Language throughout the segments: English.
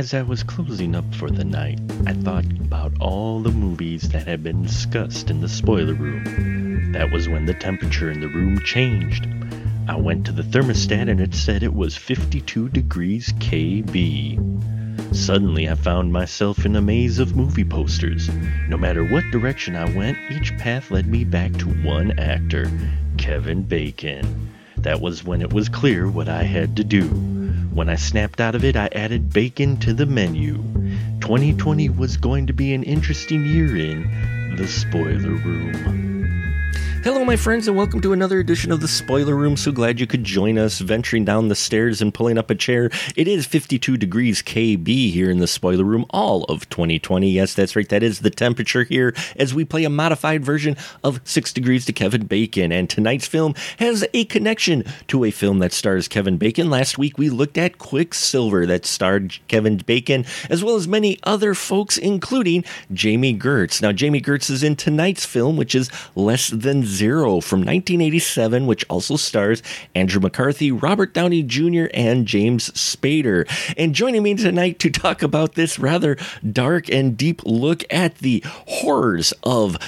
As I was closing up for the night, I thought about all the movies that had been discussed in the spoiler room. That was when the temperature in the room changed. I went to the thermostat and it said it was 52 degrees KB. Suddenly, I found myself in a maze of movie posters. No matter what direction I went, each path led me back to one actor Kevin Bacon. That was when it was clear what I had to do. When I snapped out of it, I added bacon to the menu. 2020 was going to be an interesting year in the spoiler room. Hello, my friends, and welcome to another edition of the Spoiler Room. So glad you could join us venturing down the stairs and pulling up a chair. It is 52 degrees KB here in the Spoiler Room, all of 2020. Yes, that's right, that is the temperature here as we play a modified version of 6 Degrees to Kevin Bacon. And tonight's film has a connection to a film that stars Kevin Bacon. Last week we looked at Quicksilver that starred Kevin Bacon, as well as many other folks, including Jami Gertz. Now, Jami Gertz is in tonight's film, which is Less Than Zero from 1987, which also stars Andrew McCarthy, Robert Downey Jr., and James Spader. And joining me tonight to talk about this rather dark and deep look at the horrors of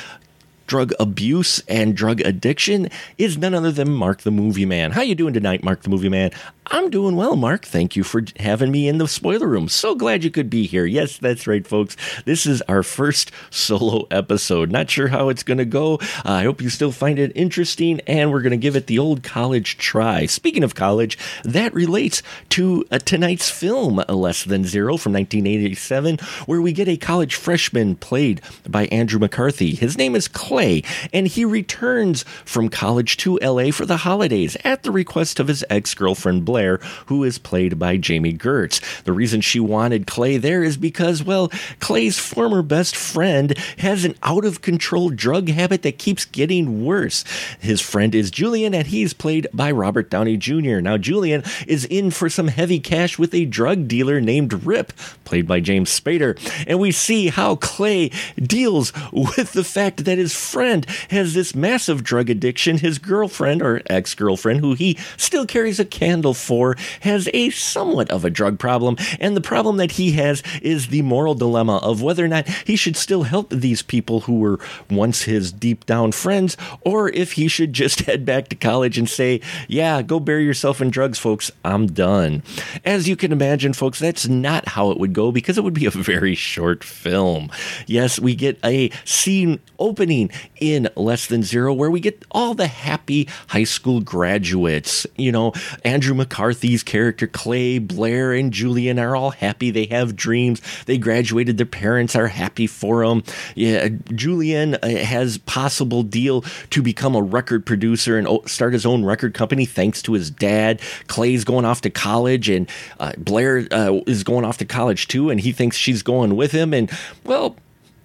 drug abuse and drug addiction is none other than Mark the Movie Man. How you doing tonight, Mark the Movie Man? I'm doing well, Mark. Thank you for having me in the spoiler room. So glad you could be here. Yes, that's right, folks. This is our first solo episode. Not sure how it's going to go. Uh, I hope you still find it interesting, and we're going to give it the old college try. Speaking of college, that relates to uh, tonight's film, Less Than Zero from 1987, where we get a college freshman played by Andrew McCarthy. His name is Clay, and he returns from college to LA for the holidays at the request of his ex girlfriend, Blair, who is played by Jami Gertz. The reason she wanted Clay there is because, well, Clay's former best friend has an out of control drug habit that keeps getting worse. His friend is Julian, and he's played by Robert Downey Jr. Now, Julian is in for some heavy cash with a drug dealer named Rip, played by James Spader. And we see how Clay deals with the fact that his friend has this massive drug addiction. His girlfriend, or ex girlfriend, who he still carries a candle for has a somewhat of a drug problem. And the problem that he has is the moral dilemma of whether or not he should still help these people who were once his deep down friends, or if he should just head back to college and say, Yeah, go bury yourself in drugs, folks. I'm done. As you can imagine, folks, that's not how it would go because it would be a very short film. Yes, we get a scene opening in Less Than Zero where we get all the happy high school graduates. You know, Andrew McCarthy's character, Clay, Blair, and Julian are all happy. They have dreams. They graduated. Their parents are happy for them. Yeah, Julian uh, has possible deal to become a record producer and start his own record company thanks to his dad. Clay's going off to college, and uh, Blair uh, is going off to college too, and he thinks she's going with him. And well,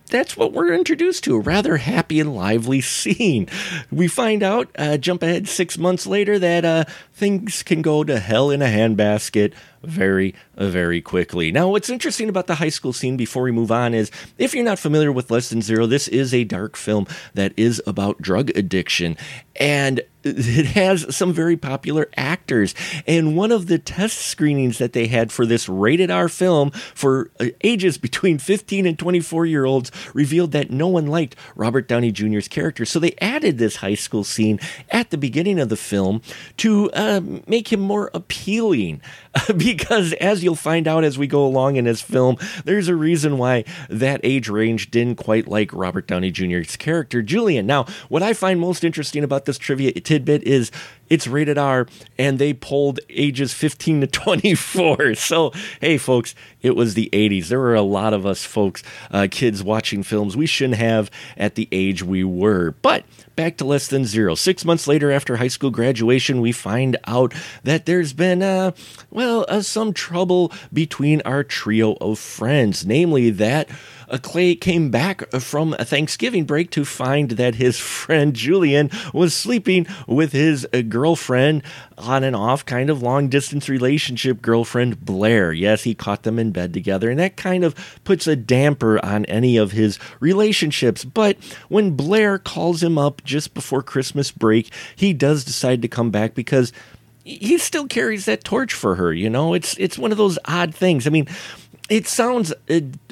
that's what we're introduced to a rather happy and lively scene. We find out, uh, jump ahead six months later, that uh, things can go to hell in a handbasket very, very quickly. Now, what's interesting about the high school scene before we move on is if you're not familiar with Less Than Zero, this is a dark film that is about drug addiction. And it has some very popular actors. And one of the test screenings that they had for this rated R film for uh, ages between 15 and 24 year olds revealed that no one liked Robert Downey Jr.'s character. So they added this high school scene at the beginning of the film to uh, make him more appealing. because as you'll find out as we go along in this film, there's a reason why that age range didn't quite like Robert Downey Jr.'s character, Julian. Now, what I find most interesting about this trivia tidbit is it's rated R and they pulled ages 15 to 24. So, hey, folks, it was the 80s. There were a lot of us folks, uh, kids watching films we shouldn't have at the age we were. But back to less than zero. Six months later, after high school graduation, we find out that there's been, uh, well, uh, some trouble between our trio of friends, namely that. Clay came back from a Thanksgiving break to find that his friend Julian was sleeping with his girlfriend on and off, kind of long distance relationship girlfriend Blair. Yes, he caught them in bed together, and that kind of puts a damper on any of his relationships. But when Blair calls him up just before Christmas break, he does decide to come back because he still carries that torch for her. You know, it's it's one of those odd things. I mean, it sounds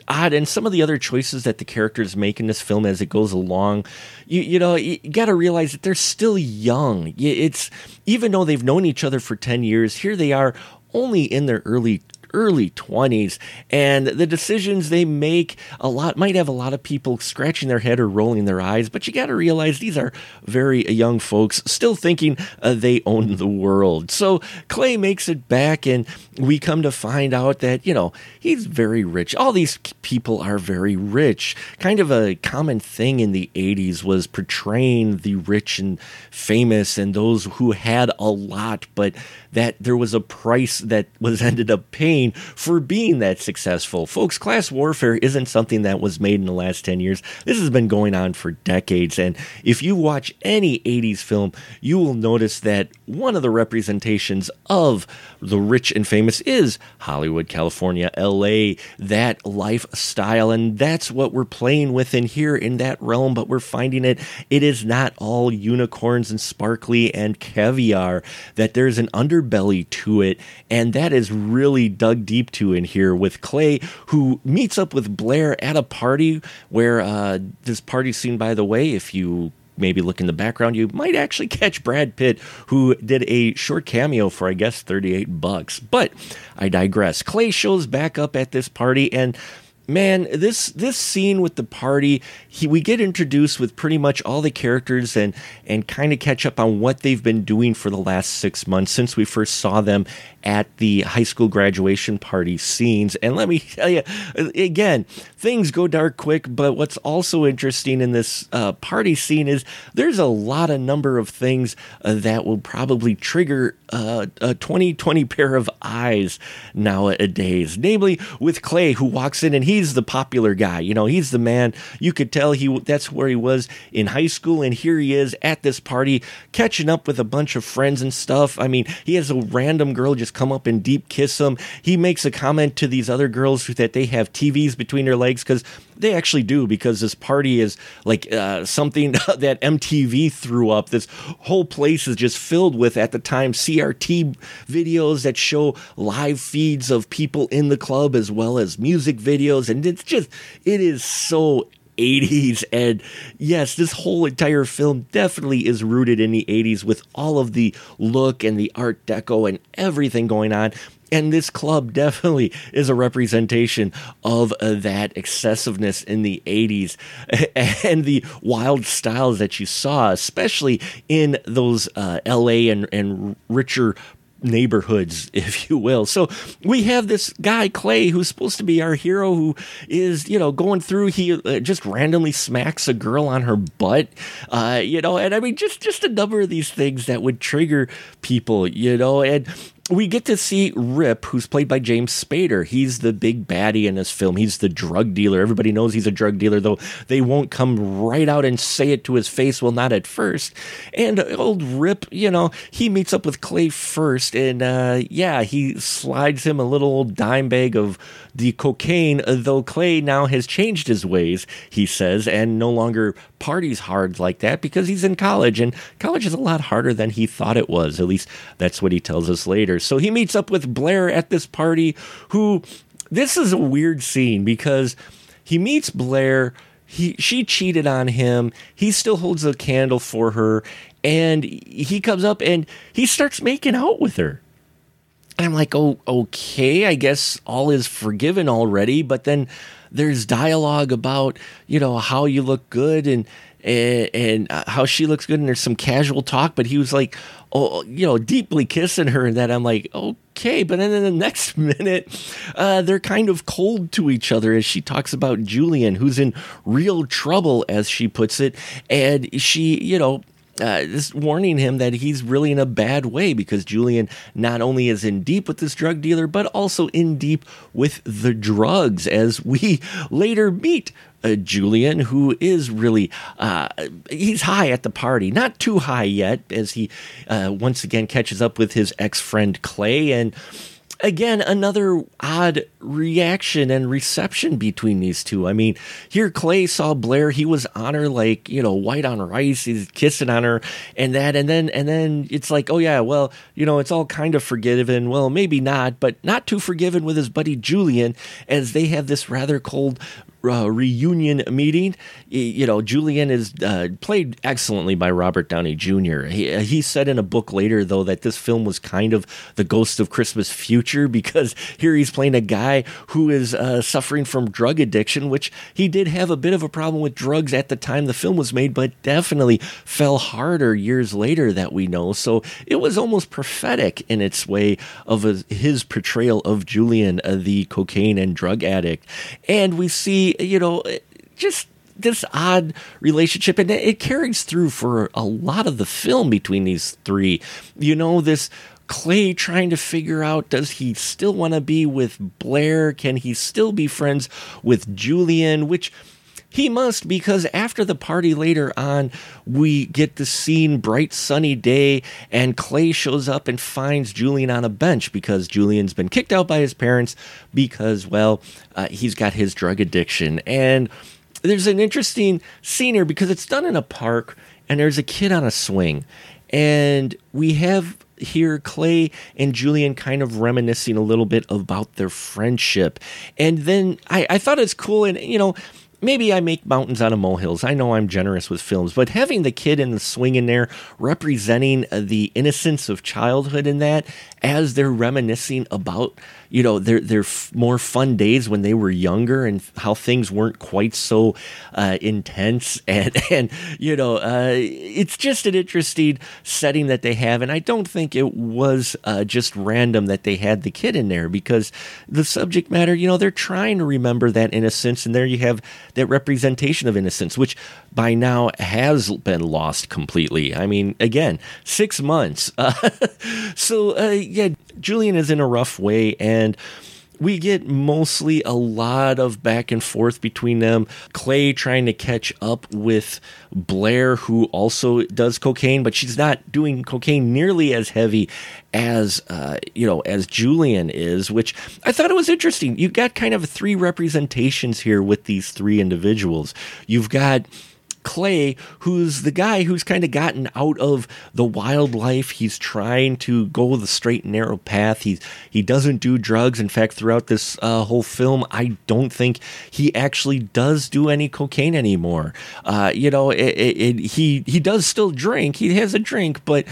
odd, and some of the other choices that the characters make in this film as it goes along, you, you know, you got to realize that they're still young. It's even though they've known each other for ten years, here they are only in their early early 20s and the decisions they make a lot might have a lot of people scratching their head or rolling their eyes but you got to realize these are very young folks still thinking uh, they own the world. So clay makes it back and we come to find out that you know he's very rich. All these people are very rich. Kind of a common thing in the 80s was portraying the rich and famous and those who had a lot but that there was a price that was ended up paying for being that successful. Folks, class warfare isn't something that was made in the last 10 years. This has been going on for decades. And if you watch any 80s film, you will notice that one of the representations of the rich and famous is Hollywood, California, LA, that lifestyle. And that's what we're playing with in here in that realm, but we're finding it. It is not all unicorns and sparkly and caviar, that there's an underbelly to it. And that is really dug deep to in here with Clay, who meets up with Blair at a party where uh, this party scene, by the way, if you maybe look in the background, you might actually catch Brad Pitt, who did a short cameo for, I guess, 38 bucks. But I digress. Clay shows back up at this party and man this this scene with the party he, we get introduced with pretty much all the characters and and kind of catch up on what they've been doing for the last six months since we first saw them at the high school graduation party scenes. And let me tell you again things go dark quick but what's also interesting in this uh, party scene is there's a lot of number of things uh, that will probably trigger uh, a 2020 pair of eyes nowadays. Namely with clay who walks in and he he's the popular guy. You know, he's the man. You could tell he that's where he was in high school, and here he is at this party, catching up with a bunch of friends and stuff. I mean, he has a random girl just come up and deep kiss him. He makes a comment to these other girls that they have TVs between their legs because they actually do because this party is like uh, something that MTV threw up. This whole place is just filled with, at the time, CRT videos that show live feeds of people in the club as well as music videos. And it's just, it is so 80s. And yes, this whole entire film definitely is rooted in the 80s with all of the look and the art deco and everything going on. And this club definitely is a representation of uh, that excessiveness in the 80s and the wild styles that you saw, especially in those uh, LA and, and richer neighborhoods, if you will. So we have this guy, Clay, who's supposed to be our hero, who is, you know, going through, he uh, just randomly smacks a girl on her butt, uh, you know, and I mean, just, just a number of these things that would trigger people, you know, and we get to see Rip, who's played by James Spader. He's the big baddie in this film. He's the drug dealer. Everybody knows he's a drug dealer, though they won't come right out and say it to his face. Well, not at first. And old Rip, you know, he meets up with Clay first, and uh, yeah, he slides him a little dime bag of the cocaine, though Clay now has changed his ways, he says, and no longer parties hard like that because he's in college, and college is a lot harder than he thought it was. At least that's what he tells us later. So he meets up with Blair at this party, who this is a weird scene because he meets Blair. He she cheated on him. He still holds a candle for her, and he comes up and he starts making out with her. And I'm like, oh, okay, I guess all is forgiven already. But then there's dialogue about, you know, how you look good and, and, and how she looks good. And there's some casual talk, but he was like, oh, you know, deeply kissing her. And that I'm like, okay. But then in the next minute, uh, they're kind of cold to each other as she talks about Julian, who's in real trouble, as she puts it. And she, you know, uh, just warning him that he's really in a bad way because Julian not only is in deep with this drug dealer, but also in deep with the drugs, as we later meet uh, Julian, who is really uh, he's high at the party, not too high yet, as he uh, once again catches up with his ex friend Clay. And again, another odd reaction and reception between these two. I mean, here Clay saw Blair, he was on her like, you know, white on rice, he's kissing on her and that, and then, and then it's like, oh yeah, well, you know, it's all kind of forgiven. Well, maybe not, but not too forgiven with his buddy Julian as they have this rather cold uh, reunion meeting. You know, Julian is uh, played excellently by Robert Downey Jr. He, uh, he said in a book later, though, that this film was kind of the Ghost of Christmas Future because here he's playing a guy who is uh, suffering from drug addiction, which he did have a bit of a problem with drugs at the time the film was made, but definitely fell harder years later that we know. So it was almost prophetic in its way of a, his portrayal of Julian, uh, the cocaine and drug addict. And we see you know, eh, just this odd relationship. And it carries through for a lot of the film between these three. You know this clay trying to figure out does he still want to be with blair? Can he still be friends with julian? Which he must because after the party later on, we get the scene bright sunny day, and Clay shows up and finds Julian on a bench because Julian's been kicked out by his parents because, well, uh, he's got his drug addiction. And there's an interesting scene here because it's done in a park, and there's a kid on a swing. And we have here Clay and Julian kind of reminiscing a little bit about their friendship. And then I, I thought it's cool, and you know, maybe I make mountains out of molehills. I know I'm generous with films, but having the kid in the swing in there representing uh, the innocence of childhood in that as they're reminiscing about you know their their f- more fun days when they were younger and how things weren't quite so uh, intense and and you know uh, it's just an interesting setting that they have and I don't think it was uh, just random that they had the kid in there because the subject matter you know they're trying to remember that innocence and there you have that representation of innocence which by now has been lost completely. I mean, again, six months. Uh, so, uh, yeah, Julian is in a rough way, and we get mostly a lot of back and forth between them. Clay trying to catch up with Blair, who also does cocaine, but she's not doing cocaine nearly as heavy as uh, you know as Julian is. Which I thought it was interesting. You've got kind of three representations here with these three individuals. You've got Clay, who's the guy who's kind of gotten out of the wildlife. He's trying to go the straight and narrow path. He he doesn't do drugs. In fact, throughout this uh, whole film, I don't think he actually does do any cocaine anymore. Uh, you know, it, it, it, he he does still drink. He has a drink, but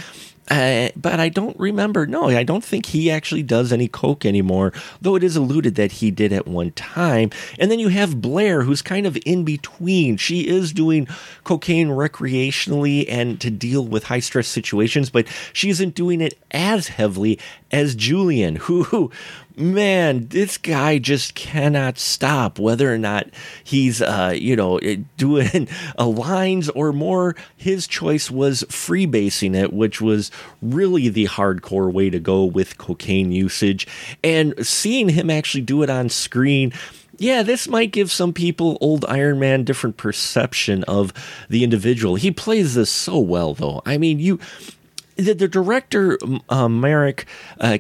uh, but I don't remember. No, I don't think he actually does any coke anymore, though it is alluded that he did at one time. And then you have Blair, who's kind of in between. She is doing cocaine recreationally and to deal with high stress situations, but she isn't doing it as heavily as Julian, who man, this guy just cannot stop. Whether or not he's, uh, you know, doing lines or more, his choice was freebasing it, which was really the hardcore way to go with cocaine usage. And seeing him actually do it on screen yeah, this might give some people, old Iron Man, different perception of the individual. He plays this so well, though. I mean, you, the, the director, uh, Marek uh,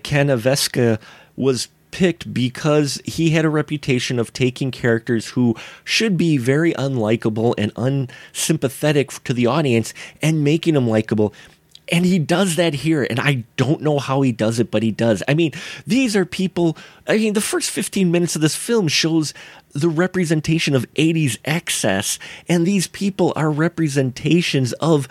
was picked because he had a reputation of taking characters who should be very unlikable and unsympathetic to the audience and making them likable. And he does that here, and I don't know how he does it, but he does. I mean, these are people. I mean, the first 15 minutes of this film shows the representation of 80s excess, and these people are representations of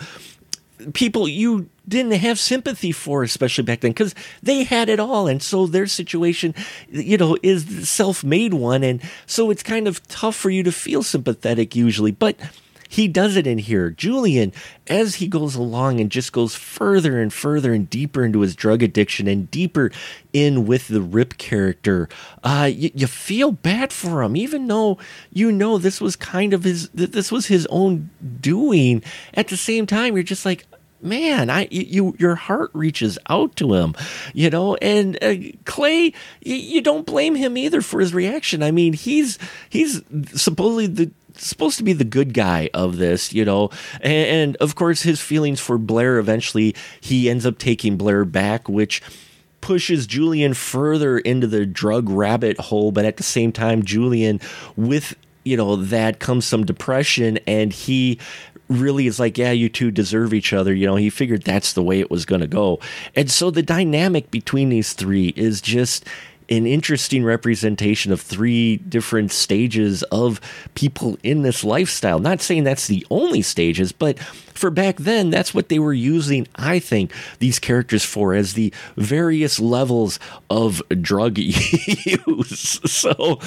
people you didn't have sympathy for, especially back then, because they had it all. And so their situation, you know, is the self made one. And so it's kind of tough for you to feel sympathetic usually. But he does it in here. Julian, as he goes along and just goes further and further and deeper into his drug addiction and deeper in with the Rip character, uh, you, you feel bad for him, even though you know this was kind of his, this was his own doing. At the same time, you're just like, man, I you your heart reaches out to him, you know. And uh, Clay, you, you don't blame him either for his reaction. I mean, he's he's supposedly the supposed to be the good guy of this, you know. And, and, of course, his feelings for Blair eventually, he ends up taking Blair back, which pushes Julian further into the drug rabbit hole, but at the same time, Julian, with you know that comes some depression, and he really is like, yeah, you two deserve each other. You know, he figured that's the way it was going to go. And so the dynamic between these three is just an interesting representation of three different stages of people in this lifestyle. Not saying that's the only stages, but for back then, that's what they were using, I think, these characters for as the various levels of drug use. So,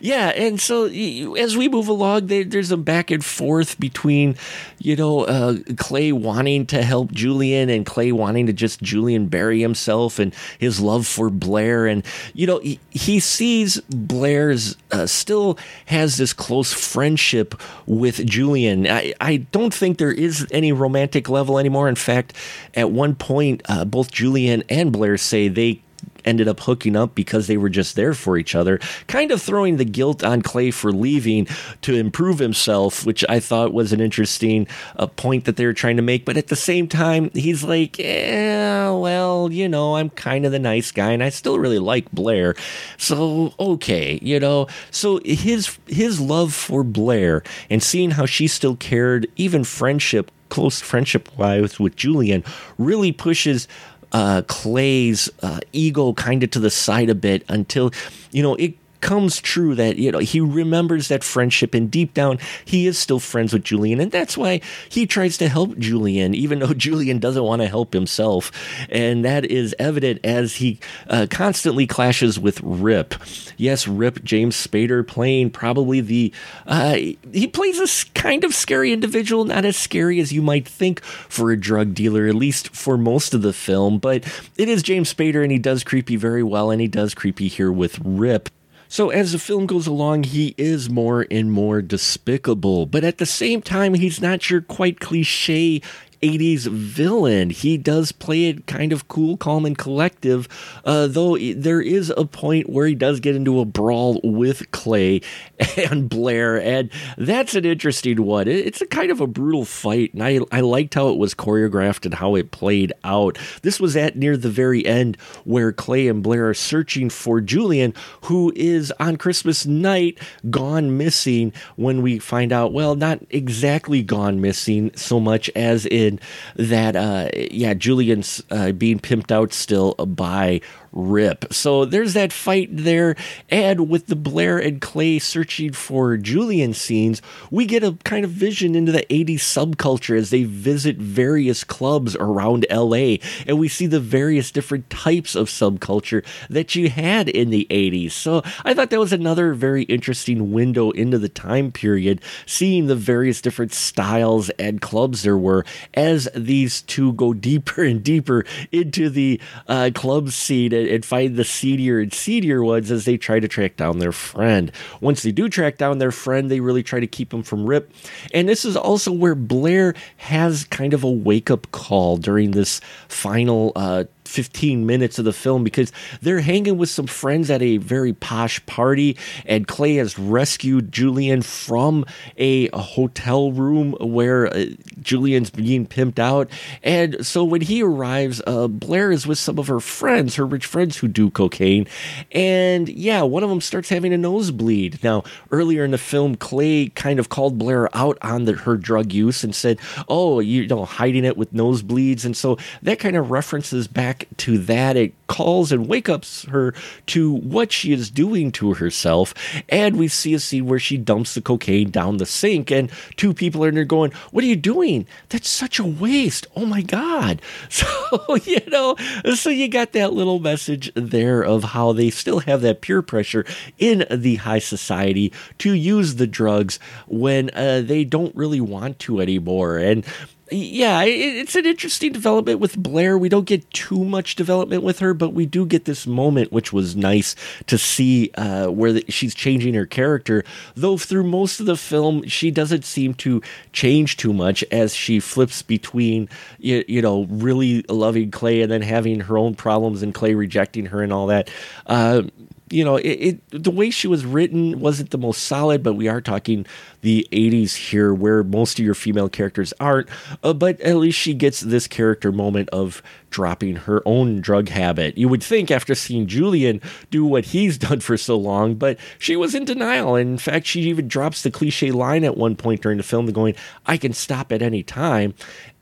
yeah, and so as we move along, they, there's a back and forth between, you know, uh, Clay wanting to help Julian and Clay wanting to just Julian bury himself and his love for Blair. And, you know, he, he sees Blair's uh, still has this close friendship with Julian. I, I don't think there is any romantic level anymore. In fact, at one point, uh, both Julian and Blair say they ended up hooking up because they were just there for each other, kind of throwing the guilt on Clay for leaving to improve himself, which I thought was an interesting uh, point that they were trying to make. But at the same time, he's like, yeah, well, you know, I'm kind of the nice guy, and I still really like Blair, so okay, you know. So his his love for Blair and seeing how she still cared, even friendship close friendship wise with Julian really pushes uh, Clay's uh, ego kind of to the side a bit until, you know, it comes true that you know he remembers that friendship and deep down he is still friends with Julian. And that's why he tries to help Julian even though Julian doesn't want to help himself. And that is evident as he uh, constantly clashes with Rip. Yes Rip James Spader playing probably the uh, he plays a kind of scary individual not as scary as you might think for a drug dealer at least for most of the film. But it is James Spader and he does creepy very well and he does creepy here with Rip so as the film goes along, he is more and more despicable, but at the same time, he's not your quite cliche 80s villain. He does play it kind of cool, calm, and collective, uh, though there is a point where he does get into a brawl with Clay and Blair, and that's an interesting one. It's a kind of a brutal fight, and I, I liked how it was choreographed and how it played out. This was at near the very end where Clay and Blair are searching for Julian, who is on Christmas night gone missing when we find out, well, not exactly gone missing so much as in that uh, yeah, Julian's uh, being pimped out still by Rip. So there's that fight there. And with the Blair and Clay searching for Julian scenes, we get a kind of vision into the 80s subculture as they visit various clubs around LA. And we see the various different types of subculture that you had in the 80s. So I thought that was another very interesting window into the time period, seeing the various different styles and clubs there were as these two go deeper and deeper into the uh, club scene and find the seedier and seedier ones as they try to track down their friend. Once they do track down their friend, they really try to keep him from Rip. And this is also where Blair has kind of a wake up call during this final uh, 15 minutes of the film because they're hanging with some friends at a very posh party, and Clay has rescued Julian from a, hotel room where uh, Julian's being pimped out. And so when he arrives, uh, Blair is with some of her friends, her rich friends who do cocaine. And yeah, one of them starts having a nosebleed. Now, earlier in the film, Clay kind of called Blair out on the, her drug use and said, Oh, you know, hiding it with nosebleeds. And so that kind of references back back to that. It calls and wake ups her to what she is doing to herself. And we see a scene where she dumps the cocaine down the sink, and two people are in there going, What are you doing? That's such a waste. Oh my God. So, you know, so you got that little message there of how they still have that peer pressure in the high society to use the drugs when uh, they don't really want to anymore. And yeah, it's an interesting development with Blair. We don't get too much development with her, but we do get this moment, which was nice to see uh, where the, she's changing her character. Though through most of the film, she doesn't seem to change too much as she flips between, you, you know, really loving Clay and then having her own problems and Clay rejecting her and all that. Uh, you know, it, it, the way she was written wasn't the most solid, but we are talking the 80s here where most of your female characters aren't. Uh, but at least she gets this character moment of dropping her own drug habit. You would think after seeing Julian do what he's done for so long, but she was in denial. In fact, she even drops the cliche line at one point during the film, going, I can stop at any time.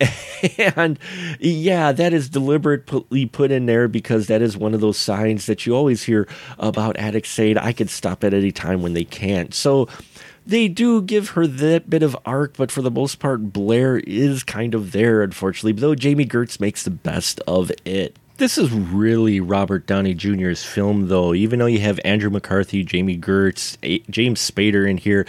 and yeah, that is deliberately put in there because that is one of those signs that you always hear about addicts saying, I can stop at any time when they can't. So, they do give her that bit of arc, but for the most part, Blair is kind of there, unfortunately, though Jami Gertz makes the best of it. This is really Robert Downey Jr.'s film, though. Even though you have Andrew McCarthy, Jami Gertz, James Spader in here,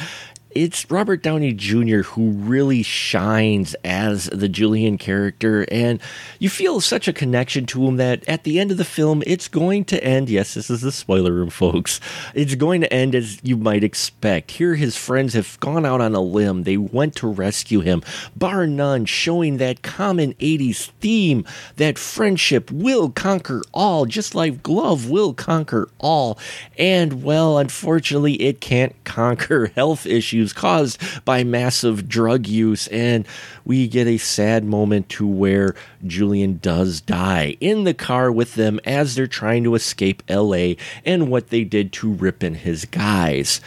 it's Robert Downey Jr. who really shines as the Julian character, and you feel such a connection to him that at the end of the film, it's going to end. Yes, this is the spoiler room, folks. It's going to end as you might expect. Here, his friends have gone out on a limb. They went to rescue him, bar none, showing that common 80s theme that friendship will conquer all, just like love will conquer all. And, well, unfortunately, it can't conquer health issues issues caused by massive drug use. And we get a sad moment to where Julian does die in the car with them as they're trying to escape LA and what they did to Ripon his guys.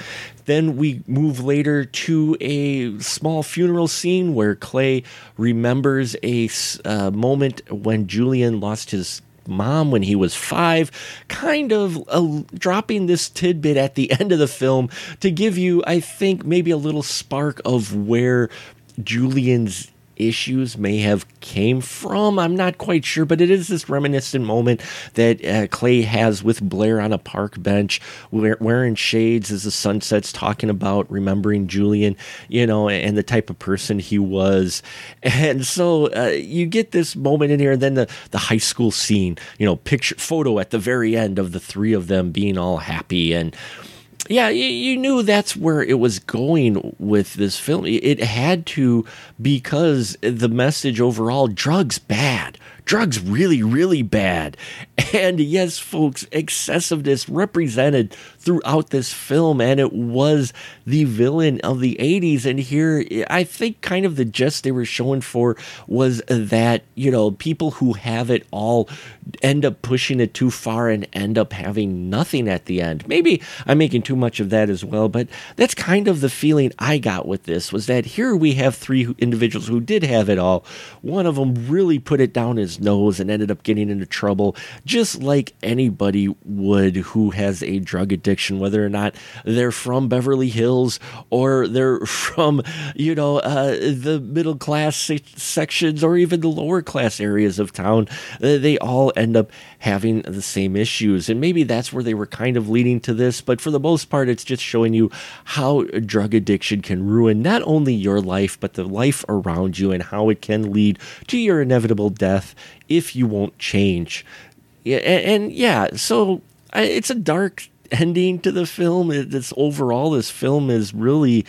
Then we move later to a small funeral scene where Clay remembers a uh, moment when Julian lost his mom when he was five, kind of uh, dropping this tidbit at the end of the film to give you, I think, maybe a little spark of where Julian's issues may have came from. I'm not quite sure, but it is this reminiscent moment that uh, Clay has with Blair on a park bench, wearing shades as the sun sets, talking about remembering Julian, you know, and the type of person he was. And so uh, you get this moment in here, and then the, the high school scene, you know, picture photo at the very end of the three of them being all happy and yeah, you, knew that's where it was going with this film. It had to because the message overall drugs bad drugs really, really bad. And yes, folks, excessiveness represented throughout this film, and it was the villain of the 80s. And here, I think kind of the gist they were showing for was that, you know, people who have it all end up pushing it too far and end up having nothing at the end. Maybe I'm making too much of that as well, but that's kind of the feeling I got with this was that here we have three individuals who did have it all. One of them really put it down his nose and ended up getting into trouble, just like anybody would who has a drug addiction, whether or not they're from Beverly Hills or they're from, you know, uh, the middle class sections or even the lower class areas of town. They all end up having the same issues. And maybe that's where they were kind of leading to this. But for the most part, it's just showing you how drug addiction can ruin not only your life, but the life around you and how it can lead to your inevitable death if you won't change. Yeah, and, and yeah, so it's a dark ending to the film. It's overall, this film is really,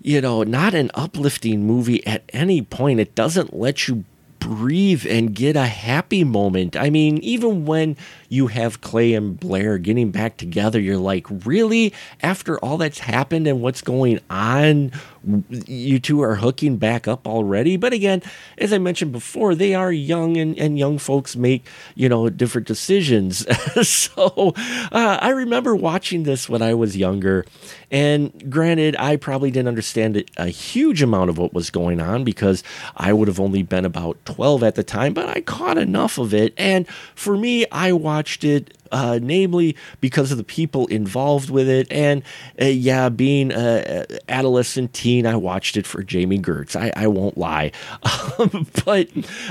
you know, not an uplifting movie at any point. It doesn't let you breathe and get a happy moment. I mean, even when you have Clay and Blair getting back together, you're like, really? After all that's happened and what's going on, you two are hooking back up already. But again, as I mentioned before, they are young and, and young folks make, you know, different decisions. so uh, I remember watching this when I was younger. And granted, I probably didn't understand a huge amount of what was going on because I would have only been about 12 at the time, but I caught enough of it. And for me, I watched it uh, namely because of the people involved with it. And uh, yeah, being an adolescent teen, I watched it for Jami Gertz. I, I won't lie. But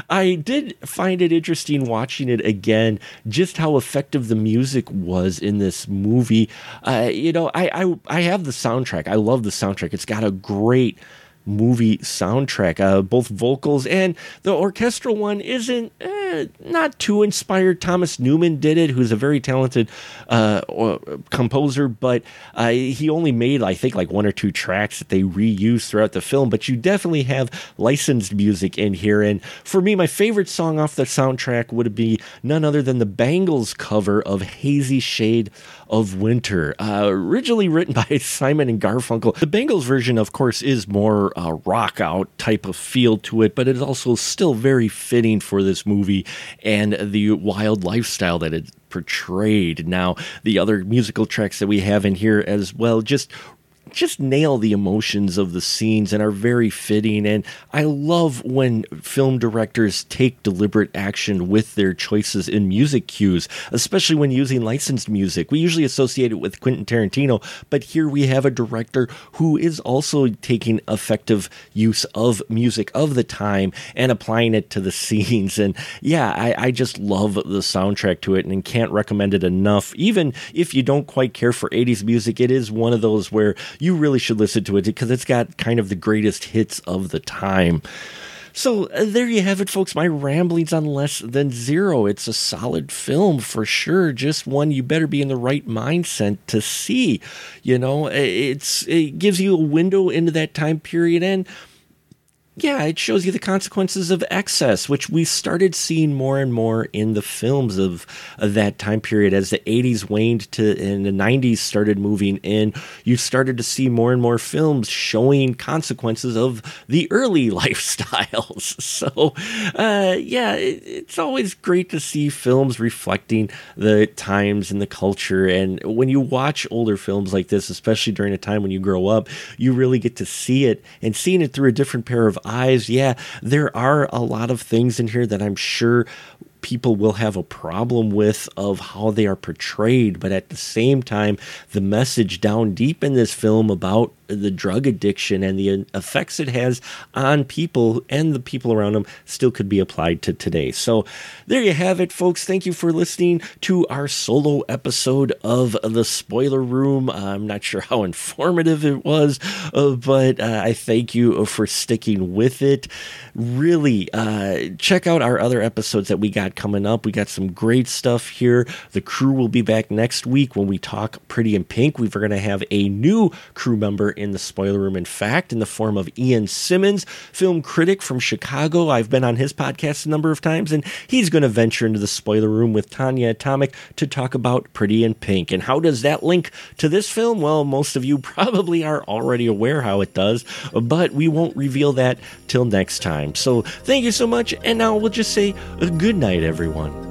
I did find it interesting watching it again, just how effective the music was in this movie. Uh, you know, I, I, I have the soundtrack. I love the soundtrack. It's got a great movie soundtrack, uh, both vocals and the orchestral one isn't. Eh, not too inspired. Thomas Newman did it, who's a very talented uh, composer, but uh, he only made, I think, like one or two tracks that they reused throughout the film. But you definitely have licensed music in here. And for me, my favorite song off the soundtrack would be none other than the Bangles cover of Hazy Shade of Winter, uh, originally written by Simon and Garfunkel. The Bangles version, of course, is more uh, rock out type of feel to it, but it's also still very fitting for this movie and the wild lifestyle that it portrayed. Now, the other musical tracks that we have in here as well just just nail the emotions of the scenes and are very fitting. And I love when film directors take deliberate action with their choices in music cues, especially when using licensed music. We usually associate it with Quentin Tarantino, but here we have a director who is also taking effective use of music of the time and applying it to the scenes. And yeah, I, I just love the soundtrack to it and can't recommend it enough. Even if you don't quite care for 80s music, it is one of those where you really should listen to it because it's got kind of the greatest hits of the time. So uh, there you have it, folks. My ramblings on less than zero. It's a solid film for sure. Just one you better be in the right mindset to see. You know, it's it gives you a window into that time period and yeah, it shows you the consequences of excess, which we started seeing more and more in the films of, of, that time period. As the 80s waned to and the 90s started moving in, you started to see more and more films showing consequences of the early lifestyles. So, uh, yeah, it, it's always great to see films reflecting the times and the culture. And when you watch older films like this, especially during a time when you grow up, you really get to see it and seeing it through a different pair of eyes, yeah, there are a lot of things in here that I'm sure people will have a problem with of how they are portrayed but at the same time the message down deep in this film about the drug addiction and the effects it has on people and the people around them still could be applied to today. So there you have it, folks. Thank you for listening to our solo episode of The Spoiler Room. I'm not sure how informative it was, uh, but uh, I thank you for sticking with it. Really, uh, check out our other episodes that we got coming up. We got some great stuff here. The crew will be back next week when we talk Pretty in Pink. We're going to have a new crew member in the spoiler room, in fact, in the form of Ian Simmons, film critic from Chicago. I've been on his podcast a number of times, and he's going to venture into the spoiler room with Tanya Atomic to talk about Pretty in Pink. And how does that link to this film? Well, most of you probably are already aware how it does, but we won't reveal that till next time. So thank you so much, and now we'll just say uh, good night, everyone.